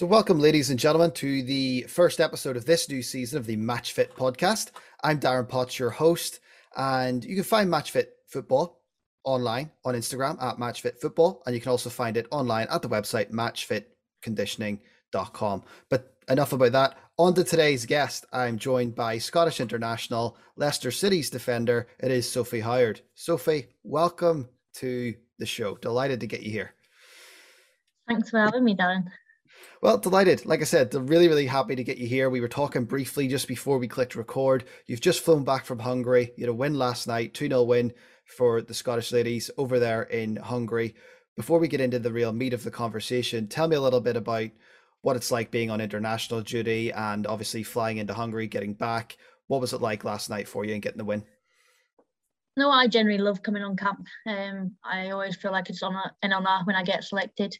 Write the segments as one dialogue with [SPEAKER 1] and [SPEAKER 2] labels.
[SPEAKER 1] So, welcome, ladies and gentlemen, to the first episode of this new season of the Match Fit podcast. I'm Darren Potts, your host, and you can find Match Fit Football online on Instagram at Match Fit Football, and you can also find it online at the website matchfitconditioning.com. But enough about that. On to today's guest. I'm joined by Scottish international Leicester City's defender. It is Sophie Howard. Sophie, welcome to the show. Delighted to get you here.
[SPEAKER 2] Thanks for having me, Darren.
[SPEAKER 1] Well, delighted. Like I said, really, really happy to get you here. We were talking briefly just before we clicked record. You've just flown back from Hungary. You had a win last night, 2 0 win for the Scottish ladies over there in Hungary. Before we get into the real meat of the conversation, tell me a little bit about what it's like being on international duty and obviously flying into Hungary, getting back. What was it like last night for you and getting the win?
[SPEAKER 2] No, I generally love coming on camp. Um, I always feel like it's on an honour when I get selected.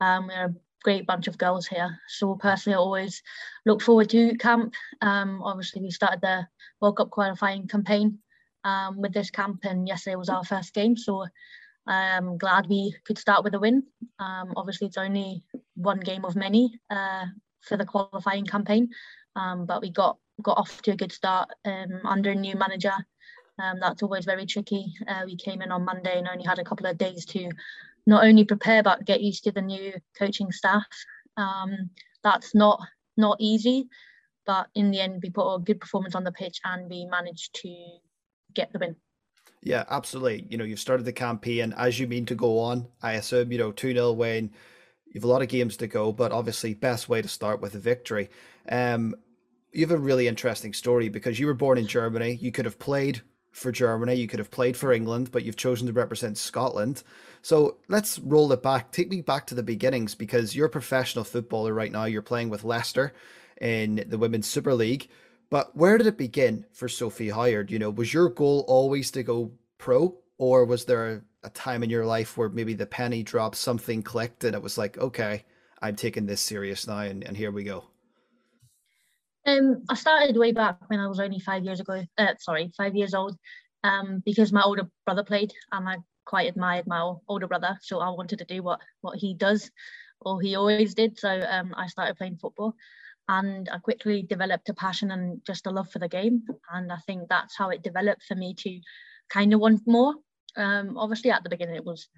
[SPEAKER 2] Um, we're great bunch of girls here. So personally, I always look forward to camp. Um, obviously, we started the World Cup qualifying campaign um, with this camp, and yesterday was our first game. So I'm glad we could start with a win. Um, obviously, it's only one game of many uh, for the qualifying campaign, um, but we got got off to a good start um, under a new manager. Um, that's always very tricky. Uh, we came in on Monday and only had a couple of days to not only prepare but get used to the new coaching staff. Um, that's not not easy, but in the end, we put a good performance on the pitch and we managed to get the win.
[SPEAKER 1] Yeah, absolutely. You know, you've started the campaign as you mean to go on. I assume, you know, 2 0 win. You have a lot of games to go, but obviously, best way to start with a victory. Um, you have a really interesting story because you were born in Germany. You could have played for Germany, you could have played for England, but you've chosen to represent Scotland. So let's roll it back. Take me back to the beginnings because you're a professional footballer right now. You're playing with Leicester in the Women's Super League. But where did it begin for Sophie Howard? You know, was your goal always to go pro, or was there a time in your life where maybe the penny dropped, something clicked, and it was like, okay, I'm taking this serious now, and, and here we go?
[SPEAKER 2] Um, I started way back when I was only five years ago. Uh, sorry, five years old. Um, because my older brother played, and I quite admired my older brother, so I wanted to do what what he does, or he always did. So um, I started playing football, and I quickly developed a passion and just a love for the game. And I think that's how it developed for me to kind of want more. Um, obviously, at the beginning, it was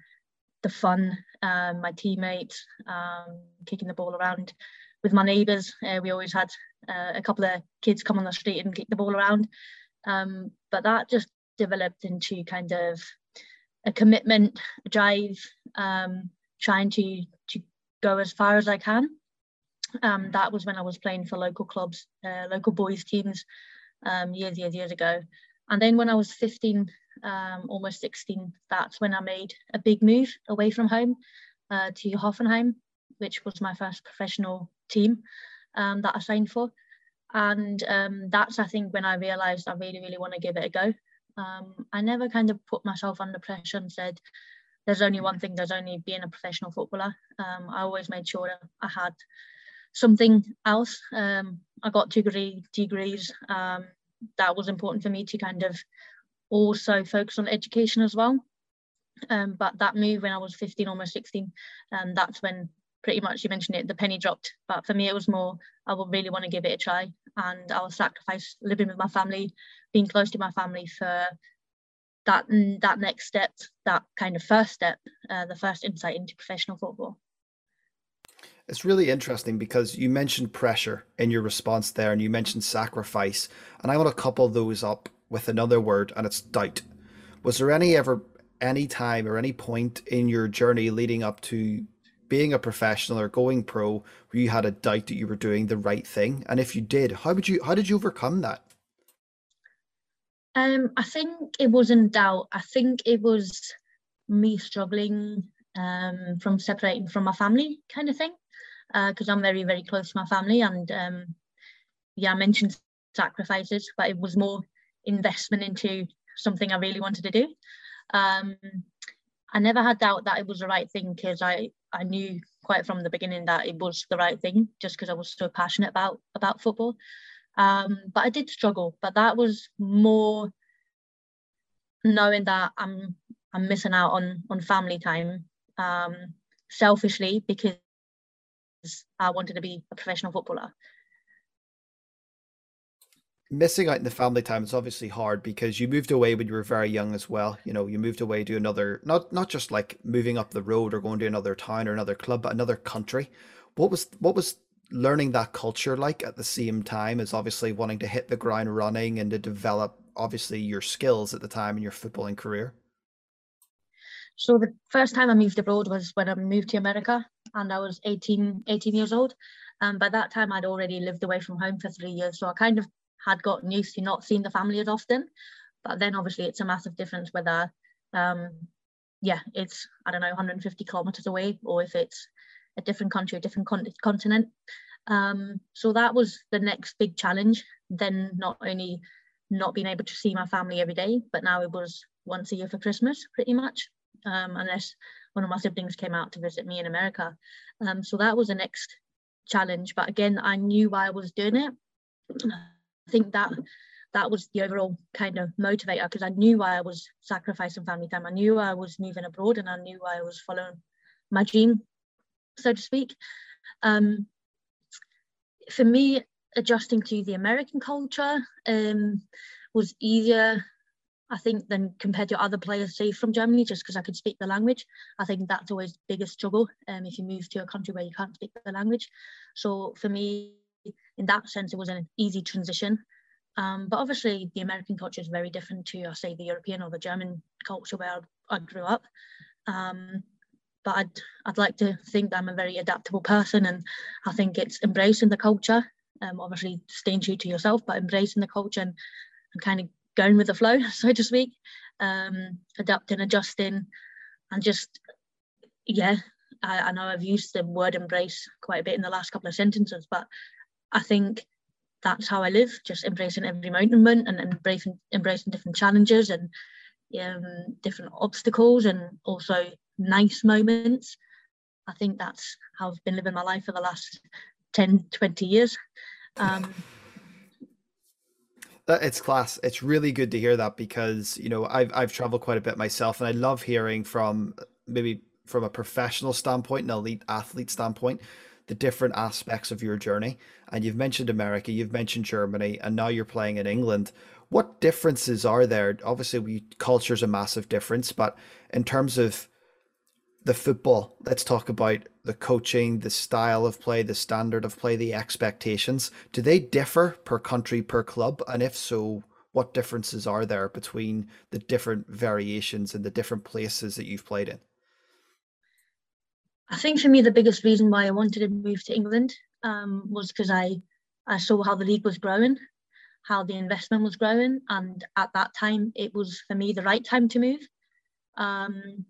[SPEAKER 2] the fun, um, my teammates, um, kicking the ball around with my neighbours. Uh, we always had uh, a couple of kids come on the street and kick the ball around. Um, but that just developed into kind of a commitment, a drive, um, trying to to go as far as I can. Um, that was when I was playing for local clubs, uh, local boys teams, um, years, years, years ago. And then when I was 15, um, almost 16, that's when I made a big move away from home uh, to Hoffenheim, which was my first professional team um, that I signed for. And um, that's, I think, when I realised I really, really want to give it a go. Um, I never kind of put myself under pressure and said, there's only one thing, there's only being a professional footballer. Um, I always made sure I had something else. Um, I got two degree, degrees. Um, that was important for me to kind of also focus on education as well. Um, but that move when I was 15, almost 16, and um, that's when pretty much you mentioned it, the penny dropped. But for me, it was more, I would really want to give it a try. And I'll sacrifice living with my family, being close to my family for that that next step, that kind of first step, uh, the first insight into professional football.
[SPEAKER 1] It's really interesting because you mentioned pressure in your response there, and you mentioned sacrifice, and I want to couple those up with another word, and it's doubt. Was there any ever any time or any point in your journey leading up to being a professional or going pro where you had a doubt that you were doing the right thing? And if you did, how would you how did you overcome that?
[SPEAKER 2] Um, I think it wasn't doubt. I think it was me struggling um, from separating from my family, kind of thing, because uh, I'm very, very close to my family. And um, yeah, I mentioned sacrifices, but it was more investment into something I really wanted to do. Um, I never had doubt that it was the right thing because I I knew quite from the beginning that it was the right thing just because I was so passionate about about football. Um, but I did struggle, but that was more knowing that I'm I'm missing out on on family time um, selfishly because I wanted to be a professional footballer
[SPEAKER 1] missing out in the family time is obviously hard because you moved away when you were very young as well. You know, you moved away to another not not just like moving up the road or going to another town or another club, but another country. What was what was learning that culture like at the same time as obviously wanting to hit the ground running and to develop obviously your skills at the time in your footballing career?
[SPEAKER 2] So the first time I moved abroad was when I moved to America and I was 18, 18 years old. And um, by that time I'd already lived away from home for three years. So I kind of had gotten used to not seeing the family as often. But then obviously it's a massive difference whether, um, yeah, it's, I don't know, 150 kilometers away or if it's a different country, a different con- continent. Um, so that was the next big challenge. Then not only not being able to see my family every day, but now it was once a year for Christmas, pretty much, um, unless one of my siblings came out to visit me in America. Um, so that was the next challenge. But again, I knew why I was doing it. I think that that was the overall kind of motivator because I knew why I was sacrificing family time. I knew I was moving abroad and I knew I was following my dream, so to speak. Um, for me, adjusting to the American culture um, was easier, I think, than compared to other players, say from Germany, just because I could speak the language. I think that's always the biggest struggle um, if you move to a country where you can't speak the language. So for me, in that sense, it was an easy transition. Um, but obviously, the American culture is very different to, I say, the European or the German culture where I grew up. Um, but I'd, I'd like to think that I'm a very adaptable person, and I think it's embracing the culture. Um, obviously, staying true to yourself, but embracing the culture and, and kind of going with the flow, so to speak. Um, adapting, adjusting, and just yeah. I, I know I've used the word embrace quite a bit in the last couple of sentences, but I think that's how I live, just embracing every moment and embracing embracing different challenges and um, different obstacles and also nice moments. I think that's how I've been living my life for the last 10, 20 years. Um,
[SPEAKER 1] it's class. It's really good to hear that because you know I've I've traveled quite a bit myself, and I love hearing from maybe from a professional standpoint, an elite athlete standpoint, the different aspects of your journey. And you've mentioned America, you've mentioned Germany, and now you're playing in England. What differences are there? Obviously, we culture's a massive difference, but in terms of the football, let's talk about the coaching, the style of play, the standard of play, the expectations. Do they differ per country, per club? And if so, what differences are there between the different variations and the different places that you've played in?
[SPEAKER 2] I think for me the biggest reason why I wanted to move to England um, was because I I saw how the league was growing, how the investment was growing, and at that time it was for me the right time to move. Um,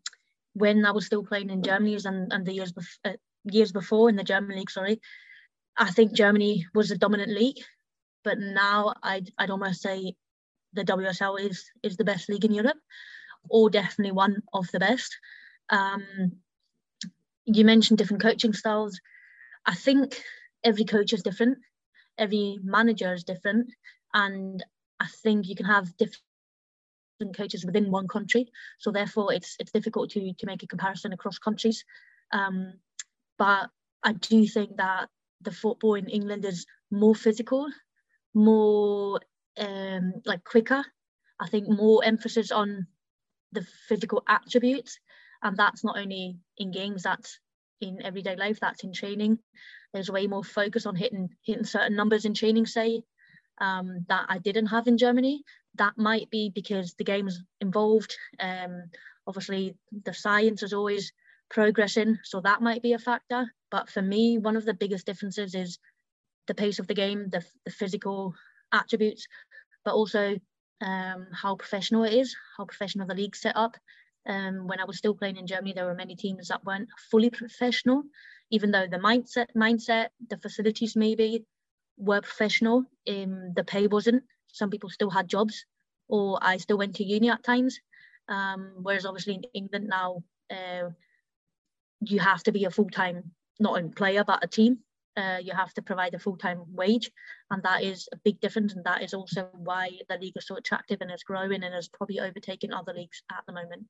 [SPEAKER 2] when I was still playing in Germany and, and the years bef- uh, years before in the German league, sorry, I think Germany was the dominant league, but now I'd I'd almost say the WSL is is the best league in Europe, or definitely one of the best. Um, you mentioned different coaching styles. I think every coach is different, every manager is different, and I think you can have different coaches within one country. So therefore, it's it's difficult to to make a comparison across countries. Um, but I do think that the football in England is more physical, more um, like quicker. I think more emphasis on the physical attributes and that's not only in games that's in everyday life that's in training. There's way more focus on hitting hitting certain numbers in training say um, that i didn't have in germany. That might be because the game's involved um, obviously the science is always progressing so that might be a factor. But for me one of the biggest differences is the pace of the game the, the physical attributes but also um, how professional it is how professional the league set up um, when I was still playing in Germany, there were many teams that weren't fully professional, even though the mindset, mindset, the facilities maybe were professional. Um, the pay wasn't. Some people still had jobs, or I still went to uni at times. Um, whereas obviously in England now, uh, you have to be a full time, not a player, but a team. Uh, you have to provide a full time wage, and that is a big difference. And that is also why the league is so attractive and is growing and is probably overtaking other leagues at the moment.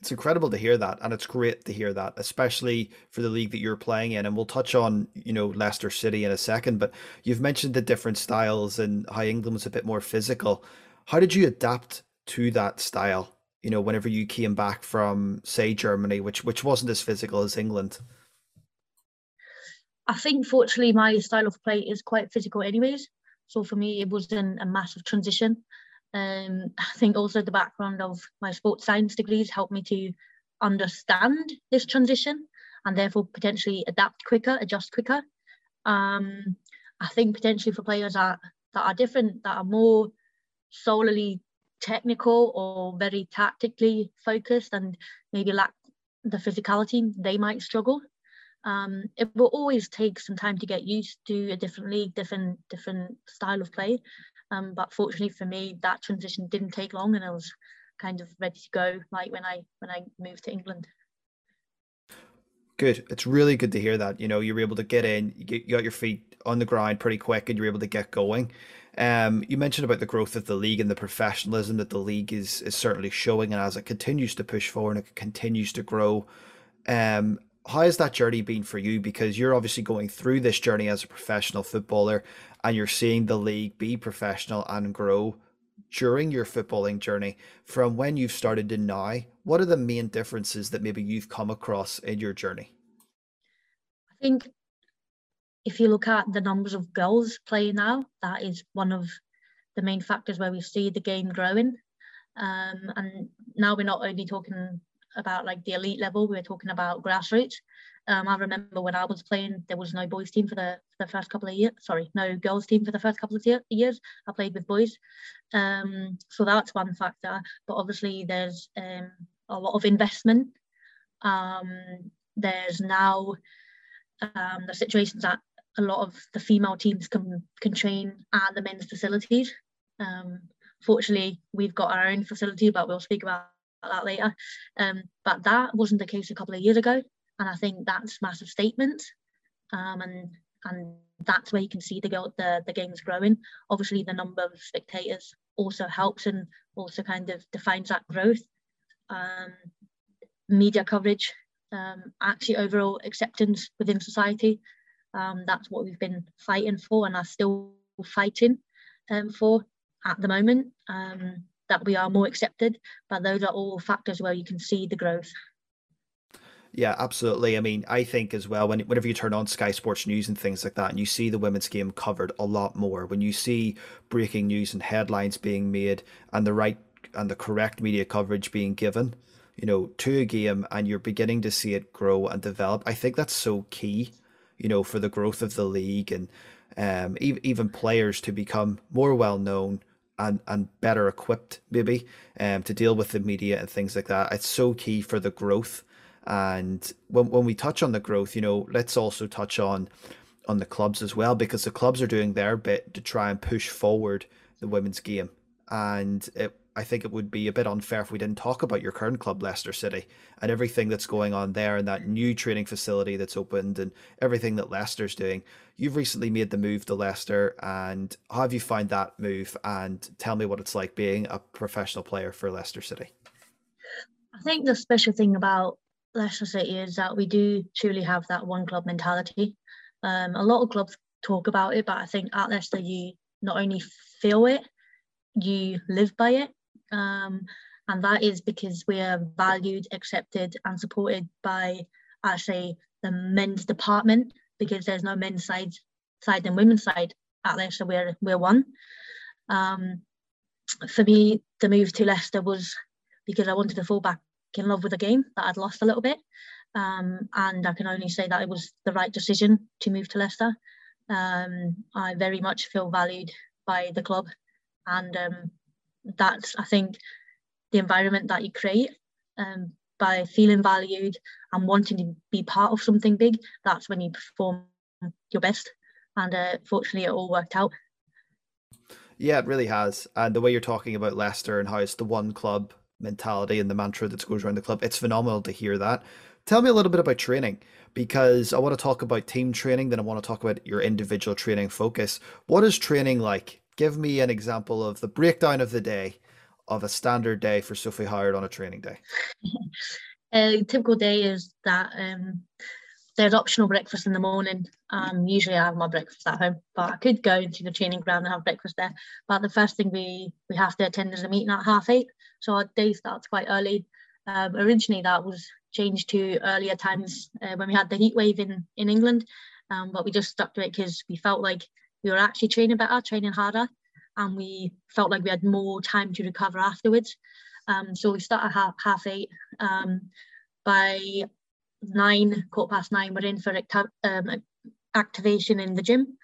[SPEAKER 1] It's incredible to hear that, and it's great to hear that, especially for the league that you're playing in. And we'll touch on, you know, Leicester City in a second, but you've mentioned the different styles and how England was a bit more physical. How did you adapt to that style? You know, whenever you came back from, say, Germany, which which wasn't as physical as England.
[SPEAKER 2] I think, fortunately, my style of play is quite physical, anyways. So for me, it wasn't a massive transition. Um, I think also the background of my sports science degrees helped me to understand this transition and therefore potentially adapt quicker, adjust quicker. Um, I think potentially for players that, that are different, that are more solely technical or very tactically focused and maybe lack the physicality, they might struggle. Um, it will always take some time to get used to a different league, different different style of play. Um, but fortunately for me, that transition didn't take long, and I was kind of ready to go. Like when I when I moved to England.
[SPEAKER 1] Good. It's really good to hear that. You know, you were able to get in, you, get, you got your feet on the ground pretty quick, and you're able to get going. Um, you mentioned about the growth of the league and the professionalism that the league is is certainly showing, and as it continues to push forward and it continues to grow, um, how has that journey been for you? Because you're obviously going through this journey as a professional footballer, and you're seeing the league be professional and grow during your footballing journey. From when you've started to now what are the main differences that maybe you've come across in your journey?
[SPEAKER 2] I think if you look at the numbers of girls playing now that is one of the main factors where we see the game growing. Um, and now we're not only talking about like the elite level. We were talking about grassroots. Um, I remember when I was playing, there was no boys team for the for the first couple of years. Sorry, no girls team for the first couple of years. I played with boys, um, so that's one factor. But obviously, there's um, a lot of investment. Um, there's now um, the situations that a lot of the female teams can can train at the men's facilities. Um, fortunately, we've got our own facility, but we'll speak about that later. Um, but that wasn't the case a couple of years ago, and I think that's massive statement. Um, and and that's where you can see the the the game's growing. Obviously, the number of spectators also helps and also kind of defines that growth. Um, media coverage, um, actually overall acceptance within society. Um, that's what we've been fighting for, and are still fighting um, for at the moment. Um, that we are more accepted. But those are all factors where you can see the growth.
[SPEAKER 1] Yeah, absolutely. I mean, I think as well when whenever you turn on Sky Sports News and things like that, and you see the women's game covered a lot more, when you see breaking news and headlines being made, and the right and the correct media coverage being given, you know, to a game, and you're beginning to see it grow and develop, I think that's so key, you know, for the growth of the league and um, even even players to become more well known and and better equipped maybe um to deal with the media and things like that. It's so key for the growth. And when when we touch on the growth, you know, let's also touch on on the clubs as well because the clubs are doing their bit to try and push forward the women's game. And it I think it would be a bit unfair if we didn't talk about your current club, Leicester City, and everything that's going on there and that new training facility that's opened and everything that Leicester's doing. You've recently made the move to Leicester, and how have you found that move? And tell me what it's like being a professional player for Leicester City.
[SPEAKER 2] I think the special thing about Leicester City is that we do truly have that one club mentality. Um, a lot of clubs talk about it, but I think at Leicester you not only feel it, you live by it um, and that is because we are valued, accepted, and supported by actually the men's department because there's no men's side side and women's side at Leicester. We're we're one. Um, for me, the move to Leicester was because I wanted to fall back in love with the game that I'd lost a little bit. Um, and I can only say that it was the right decision to move to Leicester. Um, I very much feel valued by the club, and um, that's I think the environment that you create um, by feeling valued and wanting to be part of something big. That's when you perform your best, and uh, fortunately, it all worked out.
[SPEAKER 1] Yeah, it really has. And the way you're talking about Leicester and how it's the one club mentality and the mantra that goes around the club, it's phenomenal to hear that. Tell me a little bit about training because I want to talk about team training, then I want to talk about your individual training focus. What is training like give me an example of the breakdown of the day of a standard day for Sophie Howard on a training day?
[SPEAKER 2] a typical day is that um, there's optional breakfast in the morning. Um, usually I have my breakfast at home, but I could go into the training ground and have breakfast there. But the first thing we we have to attend is a meeting at half eight, so our day starts quite early. Um, originally that was changed to earlier times uh, when we had the heat wave in in England, um, but we just stuck to it because we felt like we were actually training better, training harder, and we felt like we had more time to recover afterwards. Um, so we start at half, half eight. Um, by nine, quarter past nine, we're in for um, activation in the gym.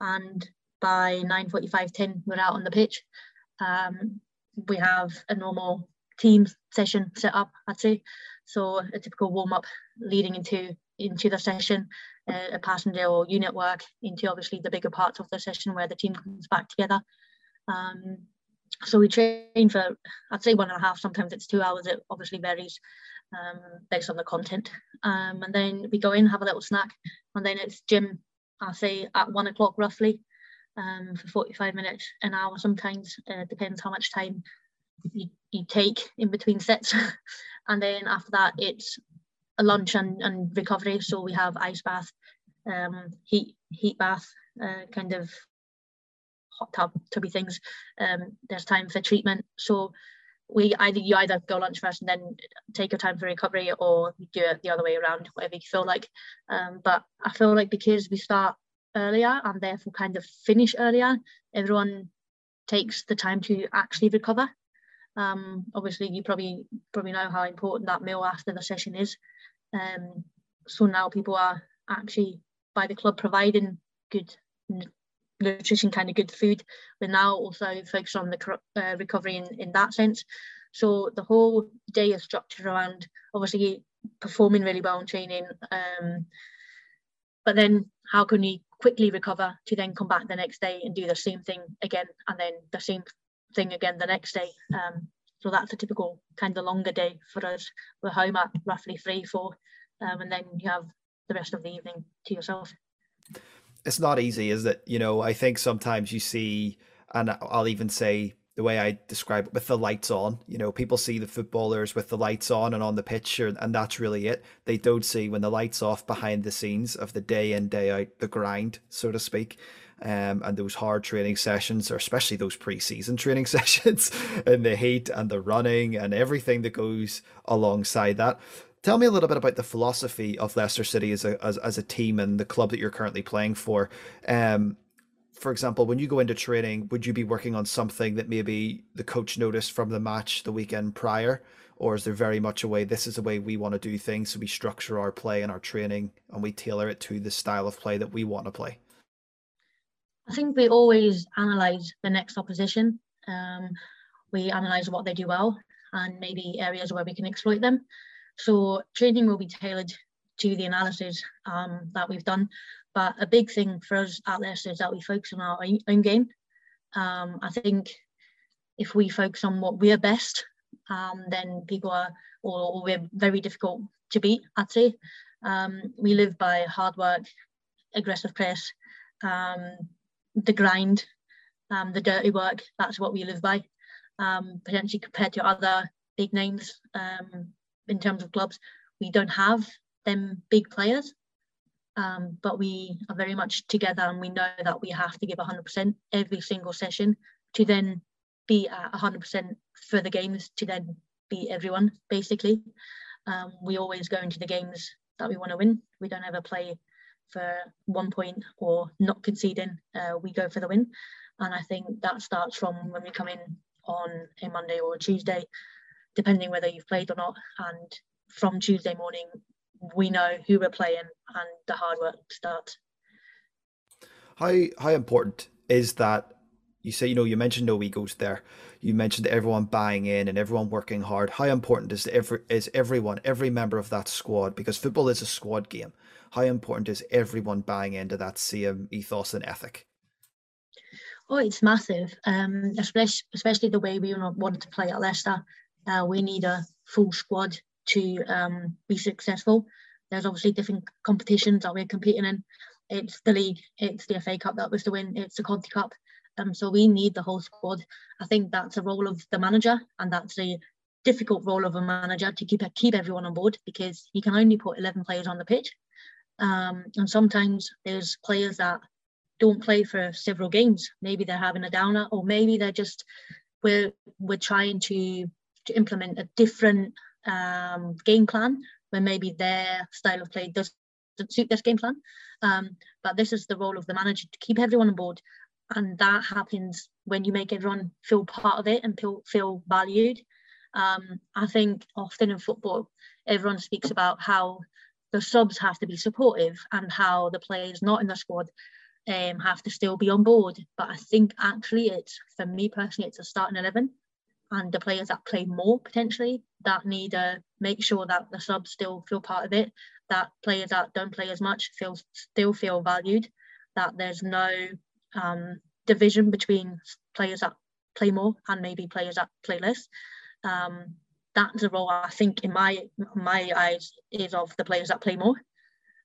[SPEAKER 2] And by 9.45, 10, we're out on the pitch. Um, we have a normal team session set up, I'd say. So a typical warm up leading into into the session, a passenger or unit work into obviously the bigger parts of the session where the team comes back together. Um, so we train for, I'd say one and a half, sometimes it's two hours, it obviously varies um, based on the content. Um, and then we go in, have a little snack, and then it's gym, I'd say at one o'clock roughly, um, for 45 minutes, an hour sometimes, uh, depends how much time you, you take in between sets. and then after that, it's lunch and, and recovery. So we have ice bath, um, heat heat bath, uh, kind of hot tub tubby things. Um, there's time for treatment. So we either you either go lunch first and then take your time for recovery, or you do it the other way around, whatever you feel like. Um, but I feel like because we start earlier and therefore kind of finish earlier, everyone takes the time to actually recover. Um, obviously, you probably probably know how important that meal after the session is. Um, so now people are actually by the club providing good nutrition, kind of good food. We're now also focused on the uh, recovery in, in that sense. So the whole day is structured around obviously performing really well in training, um, but then how can we quickly recover to then come back the next day and do the same thing again, and then the same thing again the next day. Um, so that's a typical kind of longer day for us. We're home at roughly three, four, um, and then you have the rest of the evening to yourself
[SPEAKER 1] it's not easy, is it? You know, I think sometimes you see, and I'll even say the way I describe it with the lights on. You know, people see the footballers with the lights on and on the pitch, and that's really it. They don't see when the lights off behind the scenes of the day in day out, the grind, so to speak. Um, and those hard training sessions, or especially those pre-season training sessions, and the heat and the running and everything that goes alongside that. Tell me a little bit about the philosophy of Leicester City as a as, as a team and the club that you're currently playing for. Um, for example, when you go into training, would you be working on something that maybe the coach noticed from the match the weekend prior? Or is there very much a way this is the way we want to do things, so we structure our play and our training and we tailor it to the style of play that we want to play?
[SPEAKER 2] I think we always analyse the next opposition. Um, we analyse what they do well and maybe areas where we can exploit them. So training will be tailored to the analysis um, that we've done. But a big thing for us at Leicester is that we focus on our own game. Um, I think if we focus on what we're best, um, then people are, or, or, we're very difficult to beat, I'd say. Um, we live by hard work, aggressive press, the grind, um, the dirty work. That's what we live by. potentially compared to other big names, um, in terms of clubs, we don't have them big players, um, but we are very much together and we know that we have to give 100% every single session to then be at 100% for the games to then beat everyone, basically. Um, we always go into the games that we want to win. We don't ever play for one point or not conceding. Uh, we go for the win. And I think that starts from when we come in on a Monday or a Tuesday depending whether you've played or not. And from Tuesday morning, we know who we're playing and the hard work starts.
[SPEAKER 1] How how important is that? You say you know you mentioned no egos there. You mentioned everyone buying in and everyone working hard. How important is every is everyone every member of that squad because football is a squad game. How important is everyone buying into that same ethos and ethic?
[SPEAKER 2] Oh, it's massive. Um, especially especially the way we want to play at Leicester uh, we need a full squad to um, be successful. There's obviously different competitions that we're competing in. It's the league, it's the FA Cup that was to win, it's the Conti Cup. Um, so we need the whole squad. I think that's a role of the manager, and that's a difficult role of a manager to keep keep everyone on board because you can only put 11 players on the pitch. Um, and sometimes there's players that don't play for several games. Maybe they're having a downer, or maybe they're just we're we're trying to to implement a different um, game plan where maybe their style of play doesn't suit this game plan. Um, but this is the role of the manager to keep everyone on board, and that happens when you make everyone feel part of it and feel feel valued. Um, I think often in football, everyone speaks about how the subs have to be supportive and how the players not in the squad um, have to still be on board. But I think actually it's, for me personally, it's a starting 11 and the players that play more potentially that need to make sure that the subs still feel part of it, that players that don't play as much feel still feel valued, that there's no um, division between players that play more and maybe players that play less. Um, that's a role I think in my my eyes is of the players that play more.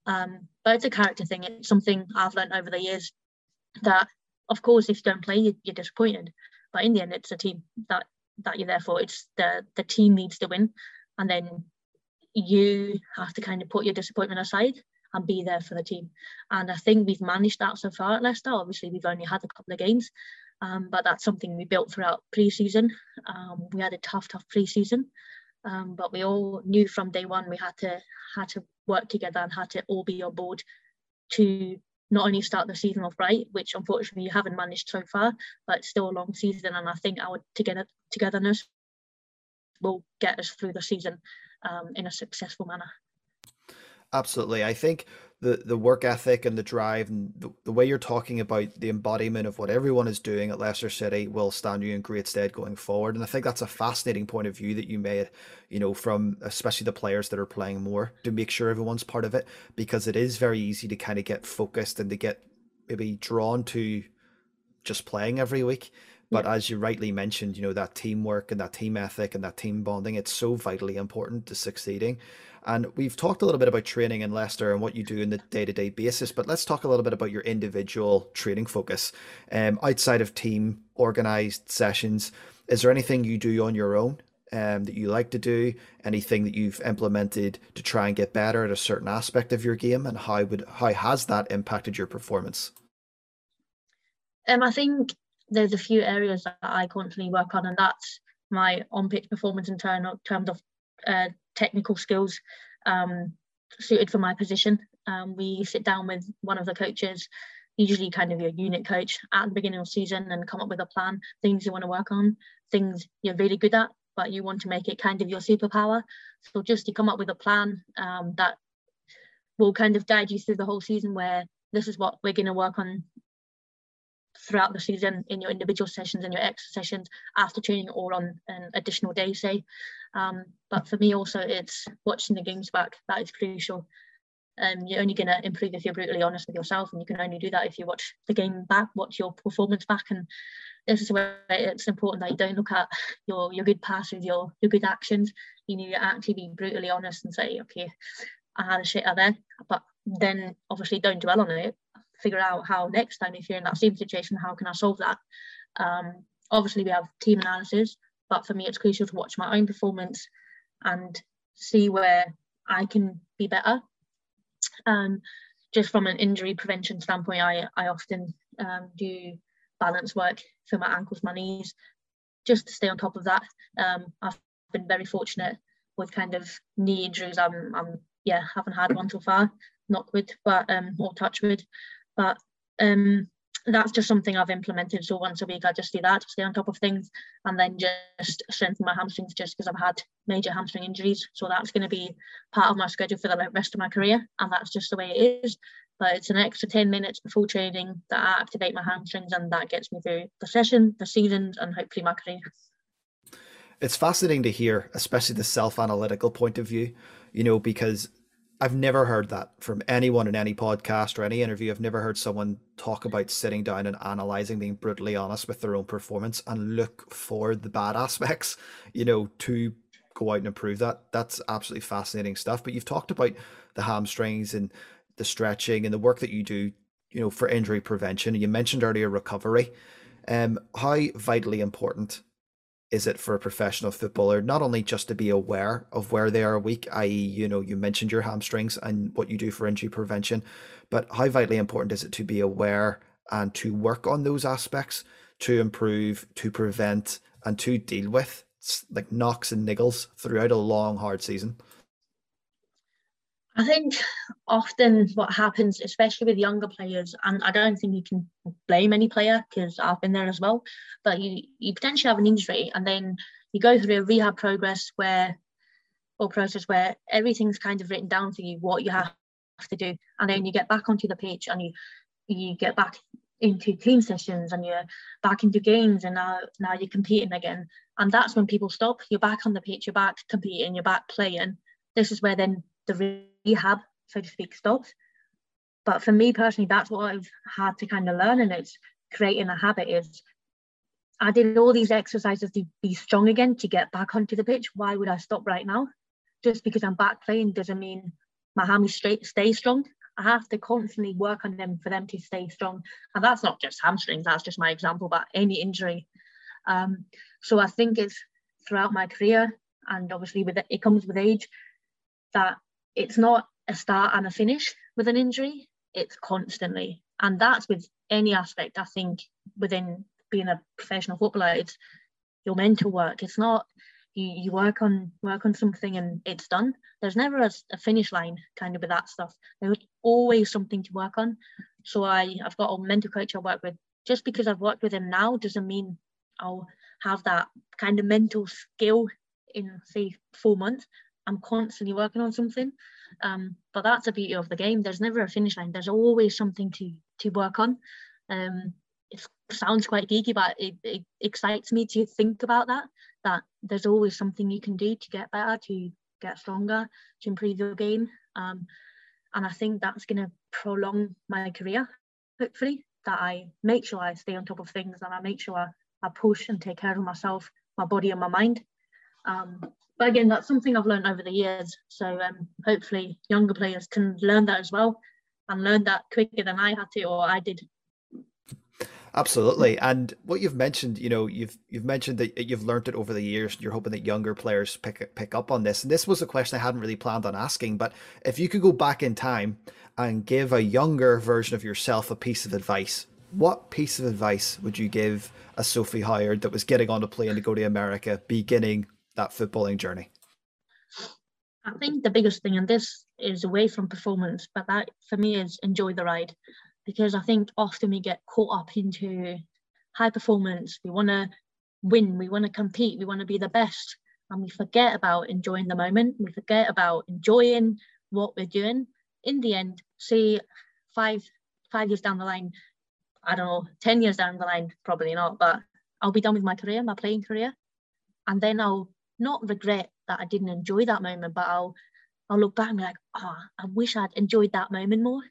[SPEAKER 2] Um, but it's a character thing. It's something I've learned over the years that, of course, if you don't play, you're disappointed. But in the end, it's a team that that you're there for. It's the the team needs to win, and then you have to kind of put your disappointment aside and be there for the team. And I think we've managed that so far at Leicester. Obviously, we've only had a couple of games, um, but that's something we built throughout pre-season. Um, we had a tough, tough pre-season, um, but we all knew from day one we had to had to work together and had to all be on board to not only start the season off right, which unfortunately you haven't managed so far, but still a long season, and I think our together togetherness will get us through the season um, in a successful manner.
[SPEAKER 1] Absolutely. I think the, the work ethic and the drive and the, the way you're talking about the embodiment of what everyone is doing at Leicester City will stand you in great stead going forward. And I think that's a fascinating point of view that you made, you know, from especially the players that are playing more to make sure everyone's part of it because it is very easy to kind of get focused and to get maybe drawn to just playing every week. But yeah. as you rightly mentioned, you know, that teamwork and that team ethic and that team bonding, it's so vitally important to succeeding. And we've talked a little bit about training in Leicester and what you do in the day to day basis, but let's talk a little bit about your individual training focus. Um, outside of team organized sessions, is there anything you do on your own um, that you like to do? Anything that you've implemented to try and get better at a certain aspect of your game, and how would how has that impacted your performance?
[SPEAKER 2] Um, I think there's a few areas that I constantly work on, and that's my on pitch performance in terms of uh, technical skills um, suited for my position. Um, we sit down with one of the coaches, usually kind of your unit coach, at the beginning of season and come up with a plan, things you want to work on, things you're really good at, but you want to make it kind of your superpower. So just to come up with a plan um, that will kind of guide you through the whole season where this is what we're going to work on throughout the season in your individual sessions and your extra sessions after training or on an additional day say. Um, but for me also it's watching the games back. That is crucial. Um, you're only going to improve if you're brutally honest with yourself and you can only do that if you watch the game back watch your performance back. And this is where it's important that you don't look at your your good passes your your good actions. You need to actually be brutally honest and say okay I had a shitter there but then obviously don't dwell on it figure out how next time if you're in that same situation, how can I solve that? Um, obviously, we have team analysis, but for me, it's crucial to watch my own performance and see where I can be better. Um, just from an injury prevention standpoint, I, I often um, do balance work for my ankles, my knees, just to stay on top of that. Um, I've been very fortunate with kind of knee injuries. I'm, I'm yeah, haven't had one so far, not good, but um, or touch wood. But um, that's just something I've implemented. So once a week, I just do that stay on top of things, and then just strengthen my hamstrings just because I've had major hamstring injuries. So that's going to be part of my schedule for the rest of my career, and that's just the way it is. But it's an extra 10 minutes before training that I activate my hamstrings, and that gets me through the session, the seasons, and hopefully my career.
[SPEAKER 1] It's fascinating to hear, especially the self analytical point of view, you know, because I've never heard that from anyone in any podcast or any interview. I've never heard someone talk about sitting down and analyzing, being brutally honest with their own performance and look for the bad aspects, you know, to go out and improve that. That's absolutely fascinating stuff. But you've talked about the hamstrings and the stretching and the work that you do, you know, for injury prevention. You mentioned earlier recovery. Um, how vitally important is it for a professional footballer not only just to be aware of where they are weak, i.e., you know, you mentioned your hamstrings and what you do for injury prevention, but how vitally important is it to be aware and to work on those aspects to improve, to prevent, and to deal with like knocks and niggles throughout a long, hard season?
[SPEAKER 2] I think often what happens, especially with younger players, and I don't think you can blame any player because I've been there as well, but you you potentially have an injury and then you go through a rehab progress where or process where everything's kind of written down for you what you have to do, and then you get back onto the pitch and you you get back into team sessions and you're back into games and now now you're competing again. And that's when people stop. You're back on the pitch you're back competing you're back playing. This is where then the rehab, so to speak, stops. But for me personally, that's what I've had to kind of learn, and it's creating a habit. Is I did all these exercises to be strong again to get back onto the pitch. Why would I stop right now? Just because I'm back playing doesn't mean my hammies straight stay strong. I have to constantly work on them for them to stay strong. And that's not just hamstrings, that's just my example, but any injury. Um, so I think it's throughout my career, and obviously with it, it comes with age, that it's not a start and a finish with an injury, it's constantly. And that's with any aspect, I think, within being a professional footballer, it's your mental work. It's not you, you work on work on something and it's done. There's never a, a finish line kind of with that stuff. There's always something to work on. So I, I've got a mental coach I work with. Just because I've worked with him now doesn't mean I'll have that kind of mental skill in say four months. I'm constantly working on something. Um, but that's the beauty of the game. There's never a finish line. There's always something to to work on. Um, it sounds quite geeky, but it, it excites me to think about that. That there's always something you can do to get better, to get stronger, to improve your game. Um, and I think that's going to prolong my career. Hopefully, that I make sure I stay on top of things and I make sure I, I push and take care of myself, my body, and my mind. Um, but again, that's something I've learned over the years. So um, hopefully, younger players can learn that as well and learn that quicker than I had to or I did.
[SPEAKER 1] Absolutely, and what you've mentioned, you know, you've you've mentioned that you've learned it over the years. You're hoping that younger players pick pick up on this. And this was a question I hadn't really planned on asking, but if you could go back in time and give a younger version of yourself a piece of advice, what piece of advice would you give a Sophie Howard that was getting on a plane to go to America, beginning that footballing journey?
[SPEAKER 2] I think the biggest thing, and this is away from performance, but that for me is enjoy the ride. Because I think often we get caught up into high performance. We want to win, we want to compete, we want to be the best. And we forget about enjoying the moment. We forget about enjoying what we're doing. In the end, say five five years down the line, I don't know, 10 years down the line, probably not, but I'll be done with my career, my playing career. And then I'll not regret that I didn't enjoy that moment, but I'll I'll look back and be like, oh, I wish I'd enjoyed that moment more.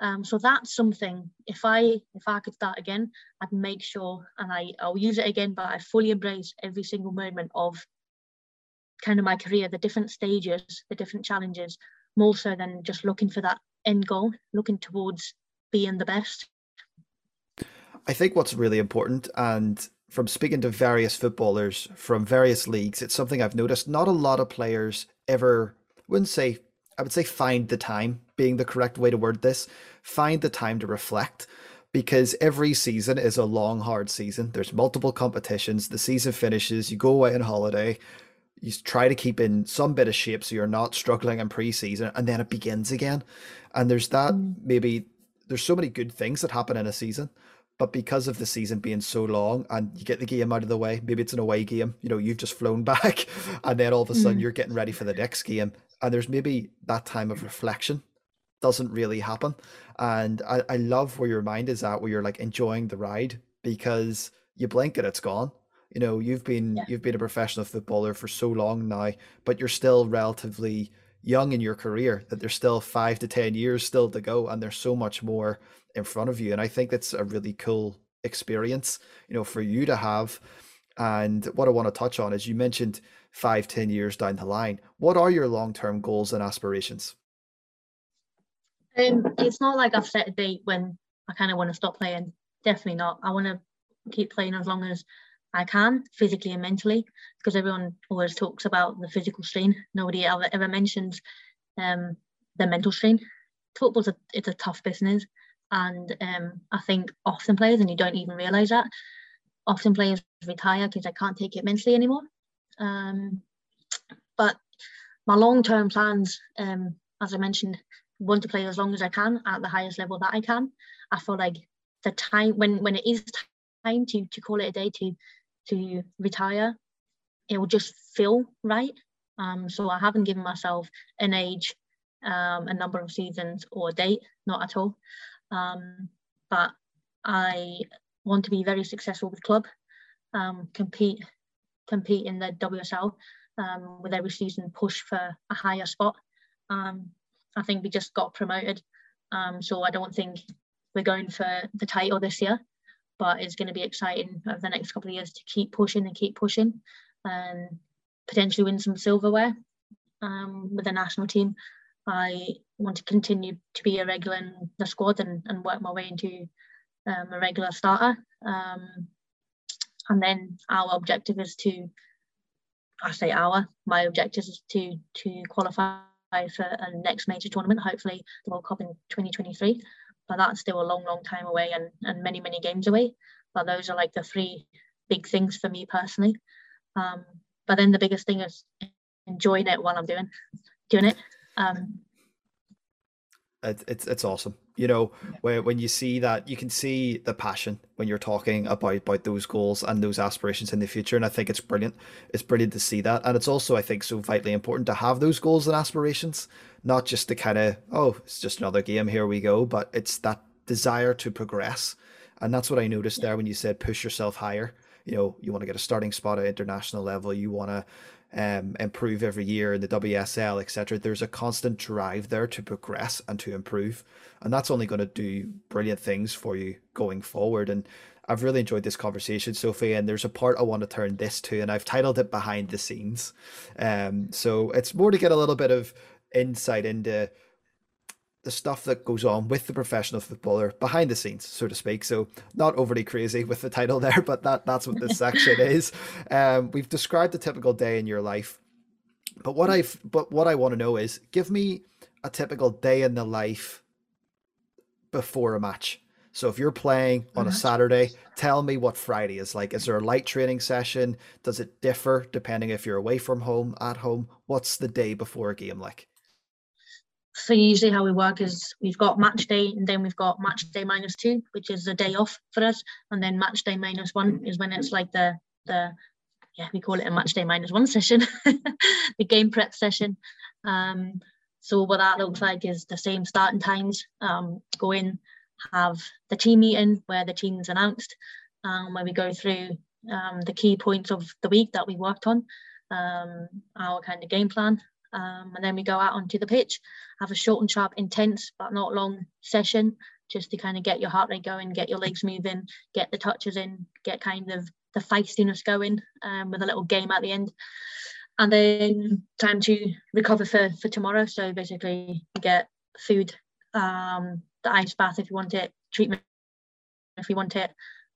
[SPEAKER 2] Um, so that's something. If I if I could start again, I'd make sure and I I'll use it again, but I fully embrace every single moment of kind of my career, the different stages, the different challenges, more so than just looking for that end goal, looking towards being the best.
[SPEAKER 1] I think what's really important, and from speaking to various footballers from various leagues, it's something I've noticed. Not a lot of players ever, wouldn't say, I would say find the time, being the correct way to word this, find the time to reflect because every season is a long, hard season. There's multiple competitions. The season finishes, you go away on holiday, you try to keep in some bit of shape so you're not struggling in preseason, and then it begins again. And there's that mm. maybe there's so many good things that happen in a season but because of the season being so long and you get the game out of the way, maybe it's an away game, you know, you've just flown back and then all of a sudden mm. you're getting ready for the next game. And there's maybe that time of reflection doesn't really happen. And I, I love where your mind is at, where you're like enjoying the ride because you blink and it's gone. You know, you've been yeah. you've been a professional footballer for so long now, but you're still relatively young in your career that there's still five to ten years still to go and there's so much more in front of you. And I think that's a really cool experience, you know, for you to have. And what I want to touch on is you mentioned five, ten years down the line. What are your long term goals and aspirations?
[SPEAKER 2] Um, it's not like I've set a date when I kind of want to stop playing. Definitely not. I want to keep playing as long as I can, physically and mentally, because everyone always talks about the physical strain. Nobody ever, ever mentions um, the mental strain. Football's a, it's a tough business, and um, I think often players, and you don't even realise that, often players retire because they can't take it mentally anymore. Um, but my long-term plans, um, as I mentioned, want to play as long as I can at the highest level that I can. I feel like the time when when it is time to to call it a day to to retire, it will just feel right. Um, so I haven't given myself an age, um, a number of seasons or a date, not at all. Um, but I want to be very successful with club, um, compete compete in the WSL um, with every season, push for a higher spot. Um, I think we just got promoted, so I don't think we're going for the title this year, but it's going to be exciting over the next couple of years to keep pushing and keep pushing and potentially win some silverware um, with the national team. I want to continue to be a regular in the squad and, and work my way into um, a regular starter. Um, and then our objective is to, I say our, my objective is to to qualify for a next major tournament, hopefully the World Cup in 2023. But that's still a long, long time away and, and many, many games away. But those are like the three big things for me personally. Um, but then the biggest thing is enjoying it while I'm doing doing it. Um,
[SPEAKER 1] it, it's it's awesome. You know, when when you see that, you can see the passion when you're talking about about those goals and those aspirations in the future. And I think it's brilliant. It's brilliant to see that, and it's also I think so vitally important to have those goals and aspirations, not just to kind of oh it's just another game here we go, but it's that desire to progress, and that's what I noticed there when you said push yourself higher. You know, you want to get a starting spot at international level. You want to um, improve every year in the WSL, etc. There's a constant drive there to progress and to improve, and that's only going to do brilliant things for you going forward. And I've really enjoyed this conversation, Sophie. And there's a part I want to turn this to, and I've titled it "Behind the Scenes." Um, so it's more to get a little bit of insight into the stuff that goes on with the professional footballer behind the scenes, so to speak. So not overly crazy with the title there, but that that's what this section is. Um, we've described the typical day in your life, but what I've but what I want to know is give me a typical day in the life before a match. So if you're playing on a Saturday, tell me what Friday is like. Is there a light training session? Does it differ depending if you're away from home, at home? What's the day before a game like?
[SPEAKER 2] So usually how we work is we've got match day and then we've got match day minus two, which is a day off for us, and then match day minus one is when it's like the the yeah we call it a match day minus one session, the game prep session. Um, so what that looks like is the same starting times. Um, go in, have the team meeting where the team's announced, um, where we go through um, the key points of the week that we worked on, um, our kind of game plan, um, and then we go out onto the pitch, have a short and sharp, intense but not long session, just to kind of get your heart rate going, get your legs moving, get the touches in, get kind of the feistiness going um, with a little game at the end. And then time to recover for, for tomorrow. So basically, get food, um, the ice bath if you want it, treatment if you want it.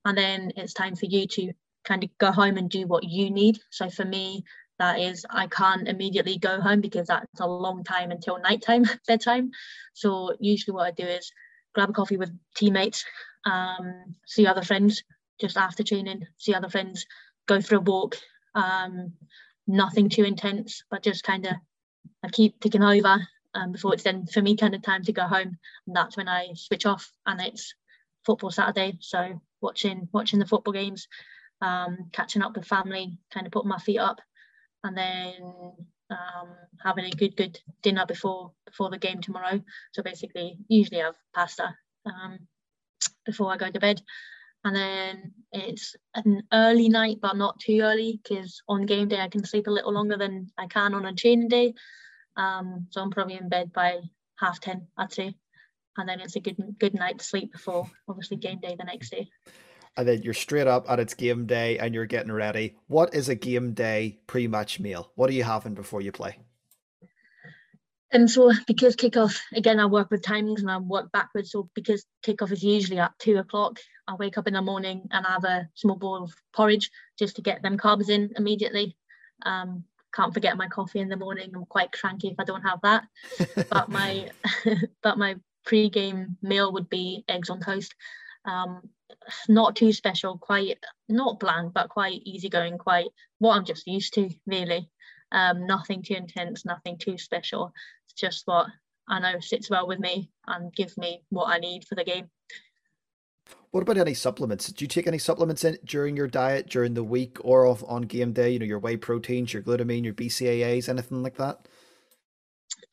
[SPEAKER 2] And then it's time for you to kind of go home and do what you need. So for me, that is I can't immediately go home because that's a long time until nighttime bedtime. So usually what I do is grab a coffee with teammates, um, see other friends just after training, see other friends, go for a walk. Um, nothing too intense, but just kind of I keep ticking over um, before it's then for me kind of time to go home. And that's when I switch off and it's football Saturday. So watching watching the football games, um, catching up with family, kind of putting my feet up and then um, having a good good dinner before before the game tomorrow. So basically, usually I have pasta um, before I go to bed, and then it's an early night, but not too early because on game day I can sleep a little longer than I can on a training day. Um, so I'm probably in bed by half ten, I'd say, and then it's a good good night to sleep before obviously game day the next day
[SPEAKER 1] and then you're straight up and it's game day and you're getting ready. What is a game day pre-match meal? What are you having before you play?
[SPEAKER 2] And so because kickoff, again, I work with timings and I work backwards. So because kickoff is usually at two o'clock, I wake up in the morning and I have a small bowl of porridge just to get them carbs in immediately. Um, can't forget my coffee in the morning. I'm quite cranky if I don't have that. but my but my pre-game meal would be eggs on toast. Um, not too special, quite not bland, but quite easygoing, quite what I'm just used to, really. Um, nothing too intense, nothing too special. It's just what I know sits well with me and gives me what I need for the game.
[SPEAKER 1] What about any supplements? Do you take any supplements in during your diet during the week or off on game day? You know, your whey proteins, your glutamine, your BCAAs, anything like that?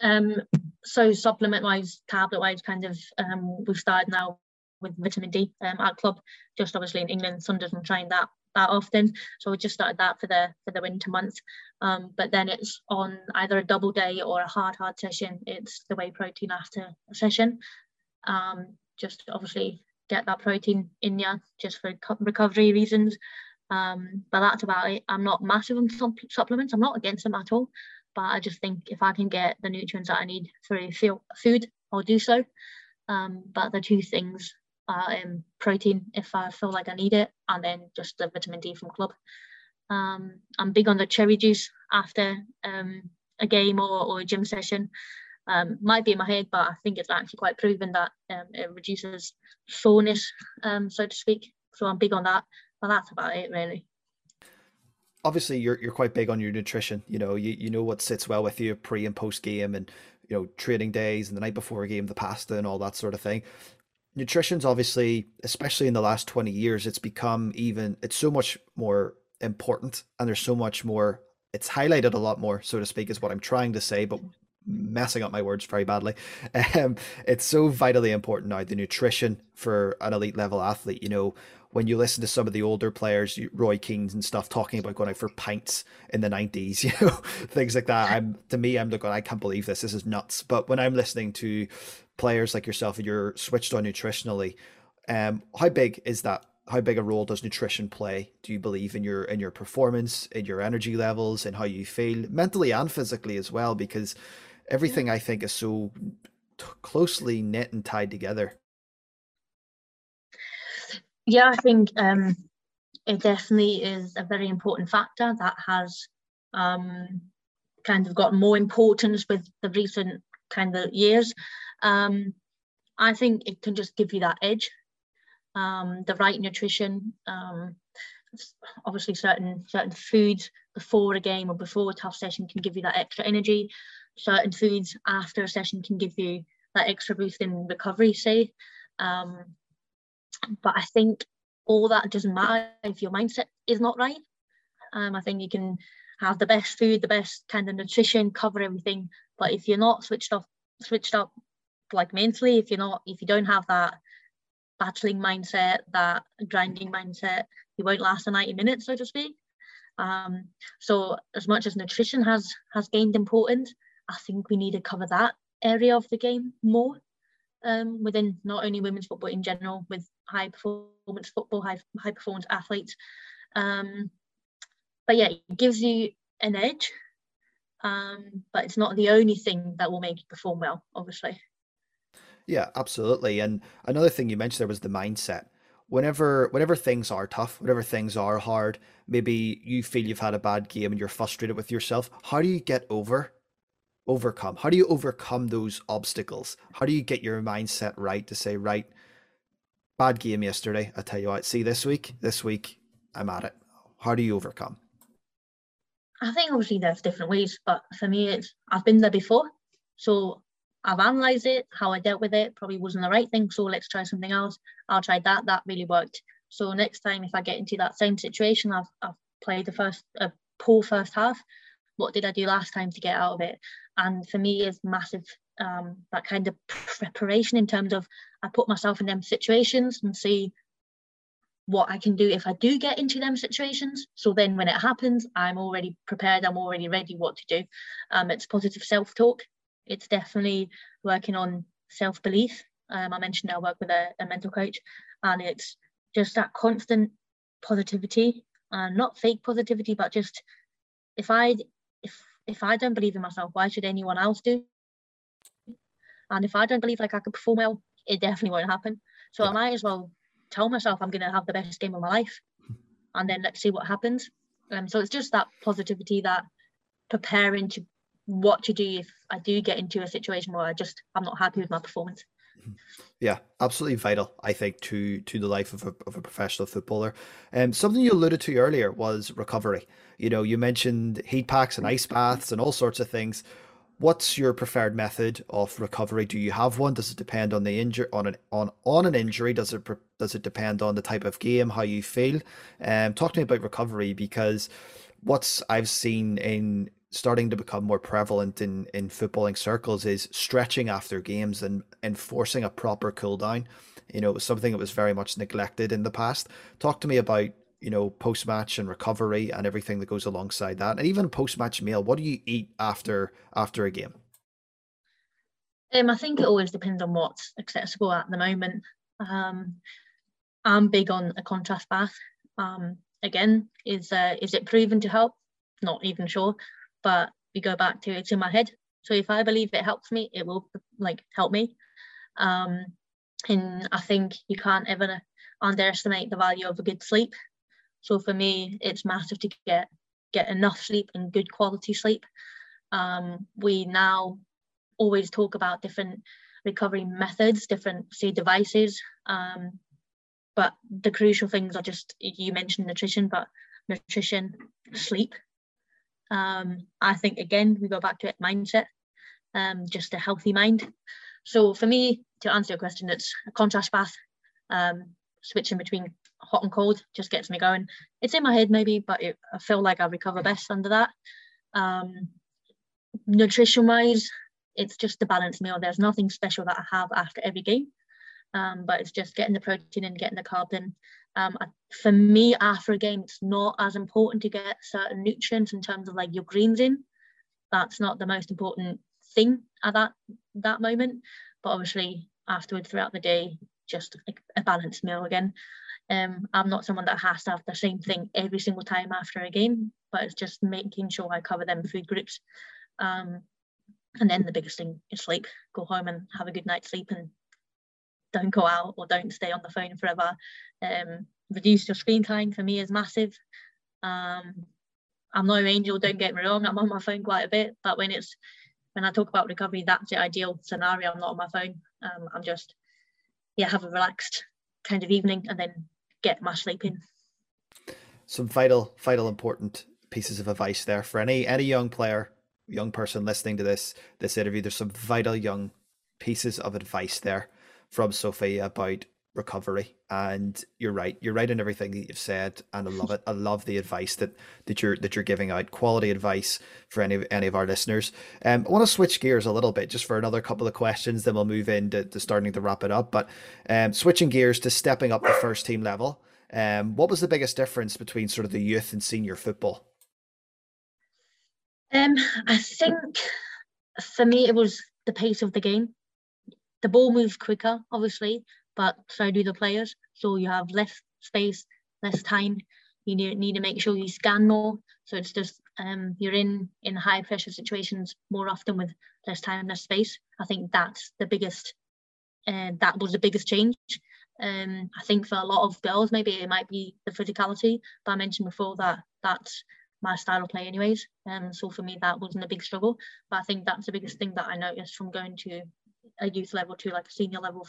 [SPEAKER 2] Um, so supplement wise, tablet wise, kind of, um, we've started now with vitamin D um, at club. Just obviously in England, Sun doesn't train that that often, so we just started that for the for the winter months. Um, but then it's on either a double day or a hard hard session. It's the whey protein after a session. Um, just obviously get that protein in you just for recovery reasons. Um, but that's about it. I'm not massive on supplements. I'm not against them at all. But I just think if I can get the nutrients that I need through food, I'll do so. Um, but the two things are um, protein if I feel like I need it, and then just the vitamin D from club. Um, I'm big on the cherry juice after um, a game or, or a gym session. Um, might be in my head, but I think it's actually quite proven that um, it reduces soreness, um, so to speak. So I'm big on that. But that's about it, really.
[SPEAKER 1] Obviously, you're you're quite big on your nutrition. You know, you, you know what sits well with you pre and post game, and you know training days and the night before a game, the pasta and all that sort of thing. Nutrition's obviously, especially in the last twenty years, it's become even. It's so much more important, and there's so much more. It's highlighted a lot more, so to speak, is what I'm trying to say. But messing up my words very badly. Um, it's so vitally important now the nutrition for an elite level athlete. You know, when you listen to some of the older players, Roy Keane and stuff, talking about going out for pints in the nineties, you know, things like that. I'm to me, I'm looking, I can't believe this. This is nuts. But when I'm listening to players like yourself and you're switched on nutritionally, um, how big is that how big a role does nutrition play do you believe in your in your performance in your energy levels and how you feel mentally and physically as well because everything. I think is so t- closely knit and tied together.
[SPEAKER 2] Yeah, I think um, it definitely is a very important factor that has um, kind of got more importance with the recent kind of years. Um, I think it can just give you that edge, um, the right nutrition. Um, obviously, certain certain foods before a game or before a tough session can give you that extra energy certain foods after a session can give you that extra boost in recovery, say. Um, but I think all that doesn't matter if your mindset is not right. Um, I think you can have the best food, the best kind of nutrition, cover everything, but if you're not switched off, switched up like mentally, if you're not, if you don't have that battling mindset, that grinding mindset, you won't last the 90 minutes, so to speak. Um, so as much as nutrition has has gained importance, I think we need to cover that area of the game more um, within not only women's football in general, with high performance football, high, high performance athletes. Um, but yeah, it gives you an edge, um, but it's not the only thing that will make you perform well, obviously.
[SPEAKER 1] Yeah, absolutely. And another thing you mentioned there was the mindset. Whenever whenever things are tough, whenever things are hard, maybe you feel you've had a bad game and you're frustrated with yourself. How do you get over overcome? How do you overcome those obstacles? How do you get your mindset right to say, right, bad game yesterday. I tell you what, see this week, this week, I'm at it. How do you overcome?
[SPEAKER 2] I think obviously there's different ways, but for me, it's I've been there before. So I've analysed it, how I dealt with it, probably wasn't the right thing. So let's try something else. I'll try that. That really worked. So next time, if I get into that same situation, I've, I've played the first, a poor first half. What did I do last time to get out of it? and for me is massive um, that kind of preparation in terms of I put myself in them situations and see what I can do if I do get into them situations. So then when it happens, I'm already prepared, I'm already ready what to do. Um, it's positive self-talk. It's definitely working on self-belief. Um, I mentioned I work with a, a, mental coach and it's just that constant positivity uh, not fake positivity, but just if I if if I don't believe in myself, why should anyone else do? And if I don't believe like I could perform well, it definitely won't happen. So yeah. I might as well tell myself I'm going to have the best game of my life, and then let's see what happens. Um, so it's just that positivity, that preparing to what to do if I do get into a situation where I just I'm not happy with my performance.
[SPEAKER 1] Yeah, absolutely vital, I think, to to the life of a, of a professional footballer. Um, something you alluded to earlier was recovery. You know, you mentioned heat packs and ice baths and all sorts of things. What's your preferred method of recovery? Do you have one? Does it depend on the injury on an on on an injury? Does it does it depend on the type of game, how you feel? Um, talk to me about recovery because what's I've seen in starting to become more prevalent in in footballing circles is stretching after games and enforcing a proper cool down. You know, it was something that was very much neglected in the past. Talk to me about you know post match and recovery and everything that goes alongside that, and even post match meal. What do you eat after after a game?
[SPEAKER 2] Um, I think it always depends on what's accessible at the moment. Um, I'm big on a contrast bath. Um, again, is uh, is it proven to help? Not even sure but we go back to it's in my head. So if I believe it helps me, it will like help me. Um, and I think you can't ever underestimate the value of a good sleep. So for me, it's massive to get get enough sleep and good quality sleep. Um, we now always talk about different recovery methods, different say devices. Um, but the crucial things are just you mentioned nutrition, but nutrition, sleep, um, I think again we go back to it mindset, um, just a healthy mind. So for me, to answer your question, it's a contrast bath. Um, switching between hot and cold just gets me going. It's in my head maybe, but it, I feel like I recover best under that. Um, nutrition wise, it's just a balanced meal. There's nothing special that I have after every game, um, but it's just getting the protein and getting the carbs in. Um, for me, after a game, it's not as important to get certain nutrients in terms of like your greens in. That's not the most important thing at that that moment. But obviously, afterwards, throughout the day, just like a balanced meal again. Um, I'm not someone that has to have the same thing every single time after a game, but it's just making sure I cover them food groups. Um, and then the biggest thing is sleep. Go home and have a good night's sleep and don't go out or don't stay on the phone forever. Um, reduce your screen time for me is massive. Um, I'm no angel, don't get me wrong, I'm on my phone quite a bit, but when it's when I talk about recovery, that's the ideal scenario. I'm not on my phone. Um, I'm just yeah, have a relaxed kind of evening and then get my sleep in.
[SPEAKER 1] Some vital, vital important pieces of advice there for any any young player, young person listening to this this interview. There's some vital young pieces of advice there from Sophie about recovery. And you're right. You're right in everything that you've said, and I love it. I love the advice that that you're that you're giving out. Quality advice for any any of our listeners. Um, I want to switch gears a little bit just for another couple of questions. Then we'll move into to starting to wrap it up. But um, switching gears to stepping up the first team level. Um, what was the biggest difference between sort of the youth and senior football?
[SPEAKER 2] Um, I think for me it was the pace of the game the ball moves quicker, obviously, but so do the players. So you have less space, less time. You need, need to make sure you scan more. So it's just um, you're in in high pressure situations more often with less time, less space. I think that's the biggest. Uh, that was the biggest change. Um, I think for a lot of girls, maybe it might be the physicality, but I mentioned before that that's my style of play anyways. Um, so for me, that wasn't a big struggle. But I think that's the biggest thing that I noticed from going to a youth level to like a senior level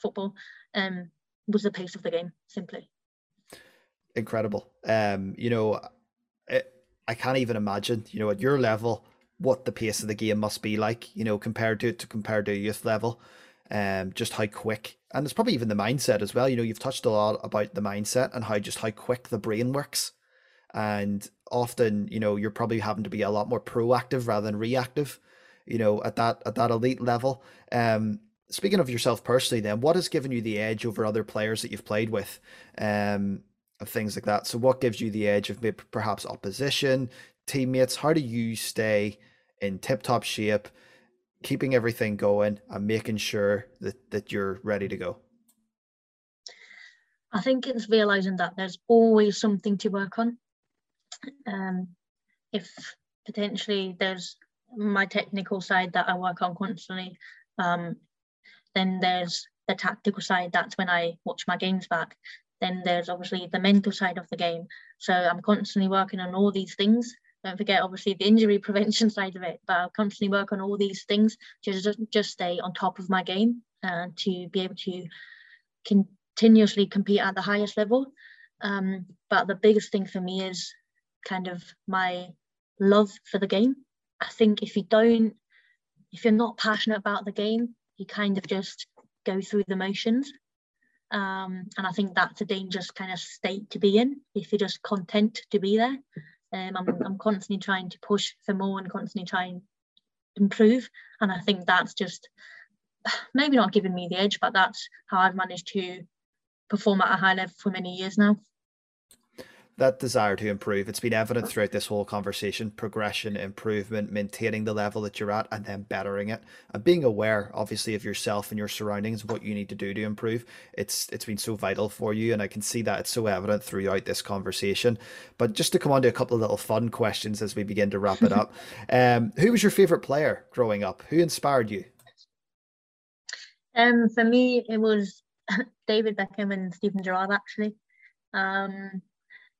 [SPEAKER 2] football um, was the pace of the game simply.
[SPEAKER 1] Incredible. Um you know it, i can't even imagine you know at your level what the pace of the game must be like you know compared to to compared to youth level. Um just how quick and it's probably even the mindset as well. You know you've touched a lot about the mindset and how just how quick the brain works. And often you know you're probably having to be a lot more proactive rather than reactive you know, at that at that elite level. Um, speaking of yourself personally, then, what has given you the edge over other players that you've played with, um, of things like that? So, what gives you the edge of perhaps opposition, teammates? How do you stay in tip top shape, keeping everything going, and making sure that that you're ready to go?
[SPEAKER 2] I think it's realizing that there's always something to work on. Um, if potentially there's my technical side that I work on constantly. Um, then there's the tactical side. That's when I watch my games back. Then there's obviously the mental side of the game. So I'm constantly working on all these things. Don't forget, obviously, the injury prevention side of it. But I'll constantly work on all these things to just, just stay on top of my game and to be able to continuously compete at the highest level. Um, but the biggest thing for me is kind of my love for the game. I think if you don't, if you're not passionate about the game, you kind of just go through the motions. Um, and I think that's a dangerous kind of state to be in if you're just content to be there. Um, I'm, I'm constantly trying to push for more and constantly trying to improve. And I think that's just maybe not giving me the edge, but that's how I've managed to perform at a high level for many years now
[SPEAKER 1] that desire to improve. It's been evident throughout this whole conversation progression improvement maintaining the level that you're at and then bettering it. And being aware obviously of yourself and your surroundings what you need to do to improve it's it's been so vital for you and i can see that it's so evident throughout this conversation. But just to come on to a couple of little fun questions as we begin to wrap it up. Um who was your favorite player growing up? Who inspired you?
[SPEAKER 2] Um for me it was david beckham and steven gerrard actually. Um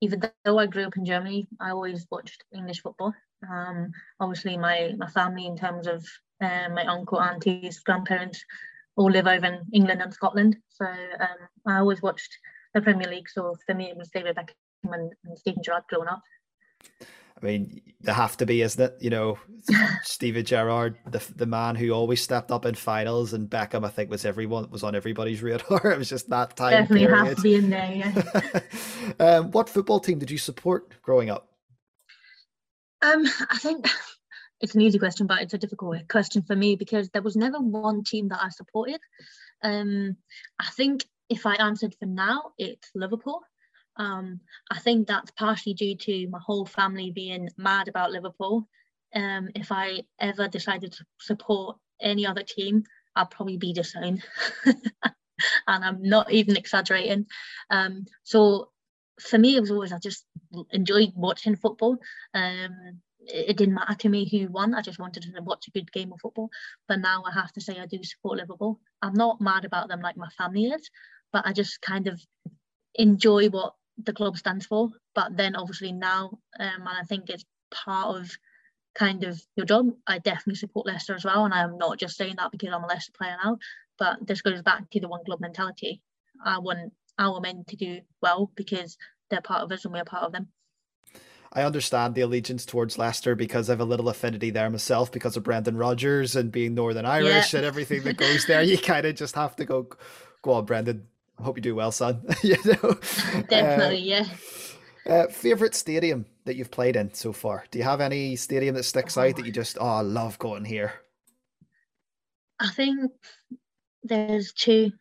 [SPEAKER 2] even though I grew up in Germany, I always watched English football. Um, obviously, my my family, in terms of uh, my uncle, aunties, grandparents, all live over in England and Scotland. So um, I always watched the Premier League. So for me, it was David Beckham and, and Steven Gerrard growing up.
[SPEAKER 1] I mean, there have to be, isn't it? You know, Steven Gerrard, the the man who always stepped up in finals, and Beckham, I think, was everyone was on everybody's radar. it was just that time.
[SPEAKER 2] Definitely period. have to be in there. Yeah.
[SPEAKER 1] um, what football team did you support growing up?
[SPEAKER 2] Um, I think it's an easy question, but it's a difficult question for me because there was never one team that I supported. Um, I think if I answered for now, it's Liverpool. Um, I think that's partially due to my whole family being mad about Liverpool. Um, if I ever decided to support any other team, I'd probably be disowned. and I'm not even exaggerating. Um, so for me, it was always I just enjoyed watching football. Um, it, it, didn't matter to me who won. I just wanted to watch a good game of football. But now I have to say I do support Liverpool. I'm not mad about them like my family is, but I just kind of enjoy what the club stands for. But then obviously now, um, and I think it's part of kind of your job. I definitely support Leicester as well, and I'm not just saying that because I'm a Leicester player now. But this goes back to the one club mentality. I want our men to do well because they're part of us and we're part of them.
[SPEAKER 1] I understand the allegiance towards Leicester because I have a little affinity there myself because of Brendan Rodgers and being Northern Irish yeah. and everything that goes there. You kind of just have to go, go on, Brendan, hope you do well, son. you
[SPEAKER 2] know, definitely, uh, yeah.
[SPEAKER 1] Uh, favorite stadium that you've played in so far? Do you have any stadium that sticks oh. out that you just oh I love going here?
[SPEAKER 2] I think there's two.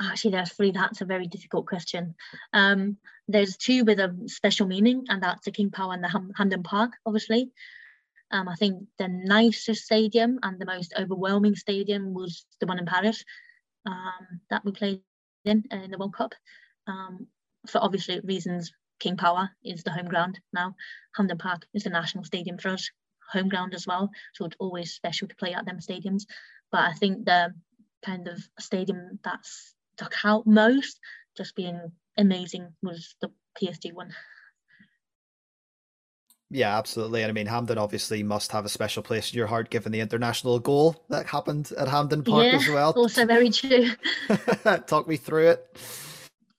[SPEAKER 2] Actually, there's three. That's a very difficult question. Um, there's two with a special meaning, and that's the King Power and the Ham- Hampden Park, obviously. Um, I think the nicest stadium and the most overwhelming stadium was the one in Paris um, that we played in uh, in the World Cup. Um, for obviously reasons, King Power is the home ground now. Hampden Park is the national stadium for us, home ground as well. So it's always special to play at them stadiums. But I think the kind of stadium that stuck out most, just being amazing, was the PSG one.
[SPEAKER 1] Yeah, absolutely. And I mean, Hampden obviously must have a special place in your heart given the international goal that happened at Hampden Park yeah, as well.
[SPEAKER 2] Also, very true.
[SPEAKER 1] Talk me through it.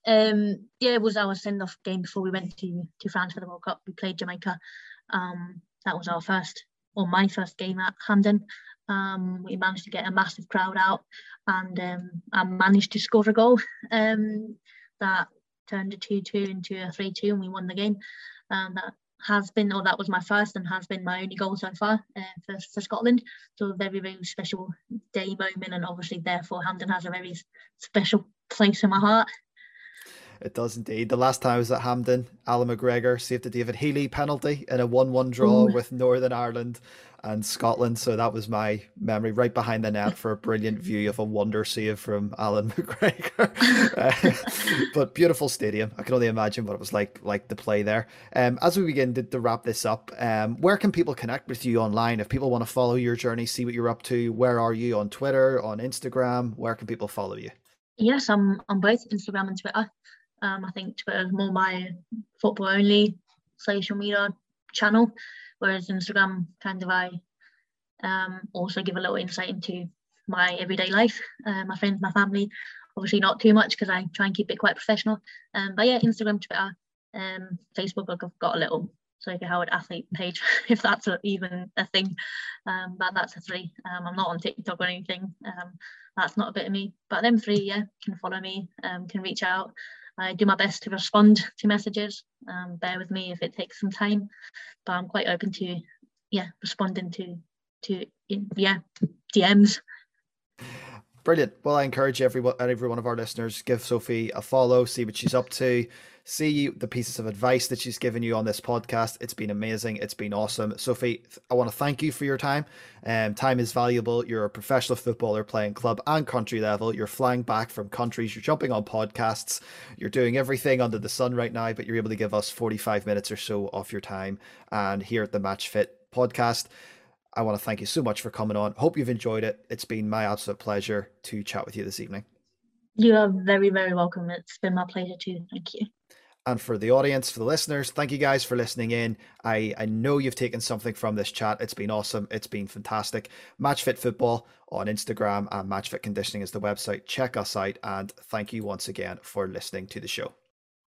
[SPEAKER 2] Um, yeah, it was our send off game before we went to, to France for the World Cup. We played Jamaica. Um, that was our first, or my first game at Hampden. Um, we managed to get a massive crowd out and um, I managed to score a goal um, that turned a 2 2 into a 3 2 and we won the game. Um, that has been, or that was my first and has been my only goal so far uh, for, for Scotland. So a very, very special day moment, and obviously, therefore, Hampden has a very special place in my heart.
[SPEAKER 1] It does indeed. The last time I was at Hampden, Allan McGregor saved a David Healy penalty in a 1 1 draw Ooh. with Northern Ireland and Scotland. So that was my memory right behind the net for a brilliant view of a wonder save from Allan McGregor. but beautiful stadium. I can only imagine what it was like like to play there. Um, as we begin to, to wrap this up, um, where can people connect with you online? If people want to follow your journey, see what you're up to, where are you on Twitter, on Instagram? Where can people follow you?
[SPEAKER 2] Yes, I'm on both Instagram and Twitter. Um, I think Twitter is more my football only social media channel whereas Instagram kind of I um, also give a little insight into my everyday life, uh, my friends, my family. Obviously, not too much because I try and keep it quite professional. Um, but yeah, Instagram, Twitter, um, Facebook. I've got a little Sophie Howard athlete page, if that's even a thing. Um, but that's a three. Um, I'm not on TikTok or anything. Um, that's not a bit of me. But them three, yeah, can follow me, um, can reach out. I do my best to respond to messages. Um, bear with me if it takes some time, but I'm quite open to, yeah, responding to, to yeah, DMs.
[SPEAKER 1] Brilliant. Well, I encourage everyone, every one of our listeners, give Sophie a follow, see what she's up to see the pieces of advice that she's given you on this podcast. It's been amazing. It's been awesome. Sophie, I want to thank you for your time. Um, time is valuable. You're a professional footballer playing club and country level. You're flying back from countries. You're jumping on podcasts. You're doing everything under the sun right now, but you're able to give us 45 minutes or so off your time. And here at the Match Fit podcast, I want to thank you so much for coming on. Hope you've enjoyed it. It's been my absolute pleasure to chat with you this evening.
[SPEAKER 2] You are very, very welcome. It's been my pleasure too. Thank you.
[SPEAKER 1] And for the audience, for the listeners, thank you guys for listening in. I, I know you've taken something from this chat. It's been awesome. It's been fantastic. Matchfit Football on Instagram and Matchfit Conditioning is the website. Check us out. And thank you once again for listening to the show.